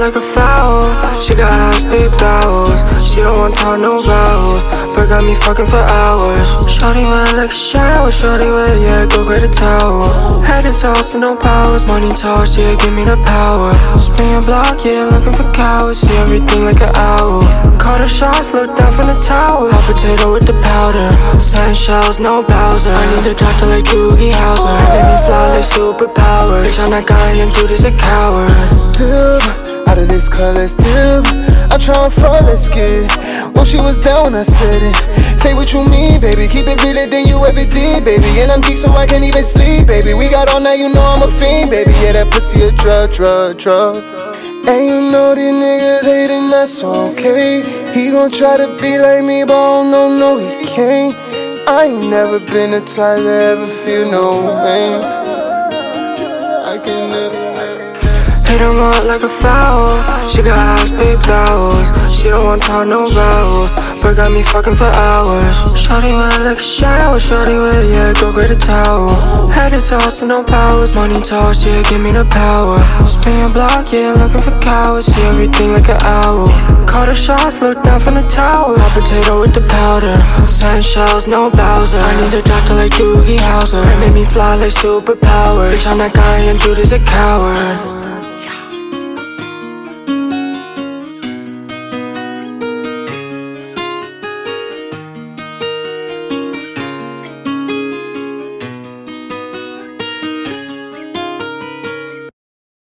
Like a foul. She got eyes, big brows. She don't want talk, no vowels. But got me fucking for hours. Shorty wet like a shower. Shorty wet, yeah, go get a towel. Head and toes to no powers. Money talks, yeah, give me the power. Spin your block, yeah, looking for cowards. See everything like an owl. Call the shots, look down from the tower. Hot potato with the powder. Sand shells, no Bowser. I need a doctor like Doogie Howser. Make me fly like superpower. Bitch, I'm that guy, and dude is a coward. dip. Out of this car, let's dip. I try and front, let's get. Well, she was down, when I said it. Say what you mean, baby. Keep it realer than you ever did, baby. And I'm geek, so I can't even sleep, baby. We got all night, you know I'm a fiend, baby. Yeah, that pussy a drug, drug, drug. And you know these niggas hating, that's okay. He gon' try to be like me, but oh no, no, he can't. I ain't never been the type to ever feel no pain. I can never. Hit him up like a foul. She got eyes, big brows. She don't want talk, no vowels. But got me fucking for hours. Shorty wet like a shower. Shorty wet, yeah, go get a towel. Head to toes to no powers. Money talks, yeah, give me the power. Spin your block, yeah, looking for cowards. See everything like an owl. Call the shots, look down from the tower. Hot potato with the powder. Sand shells, no Bowser. I need a doctor like Doogie Howser. Make me fly like superpower. Bitch, I'm that guy, and dude is a coward.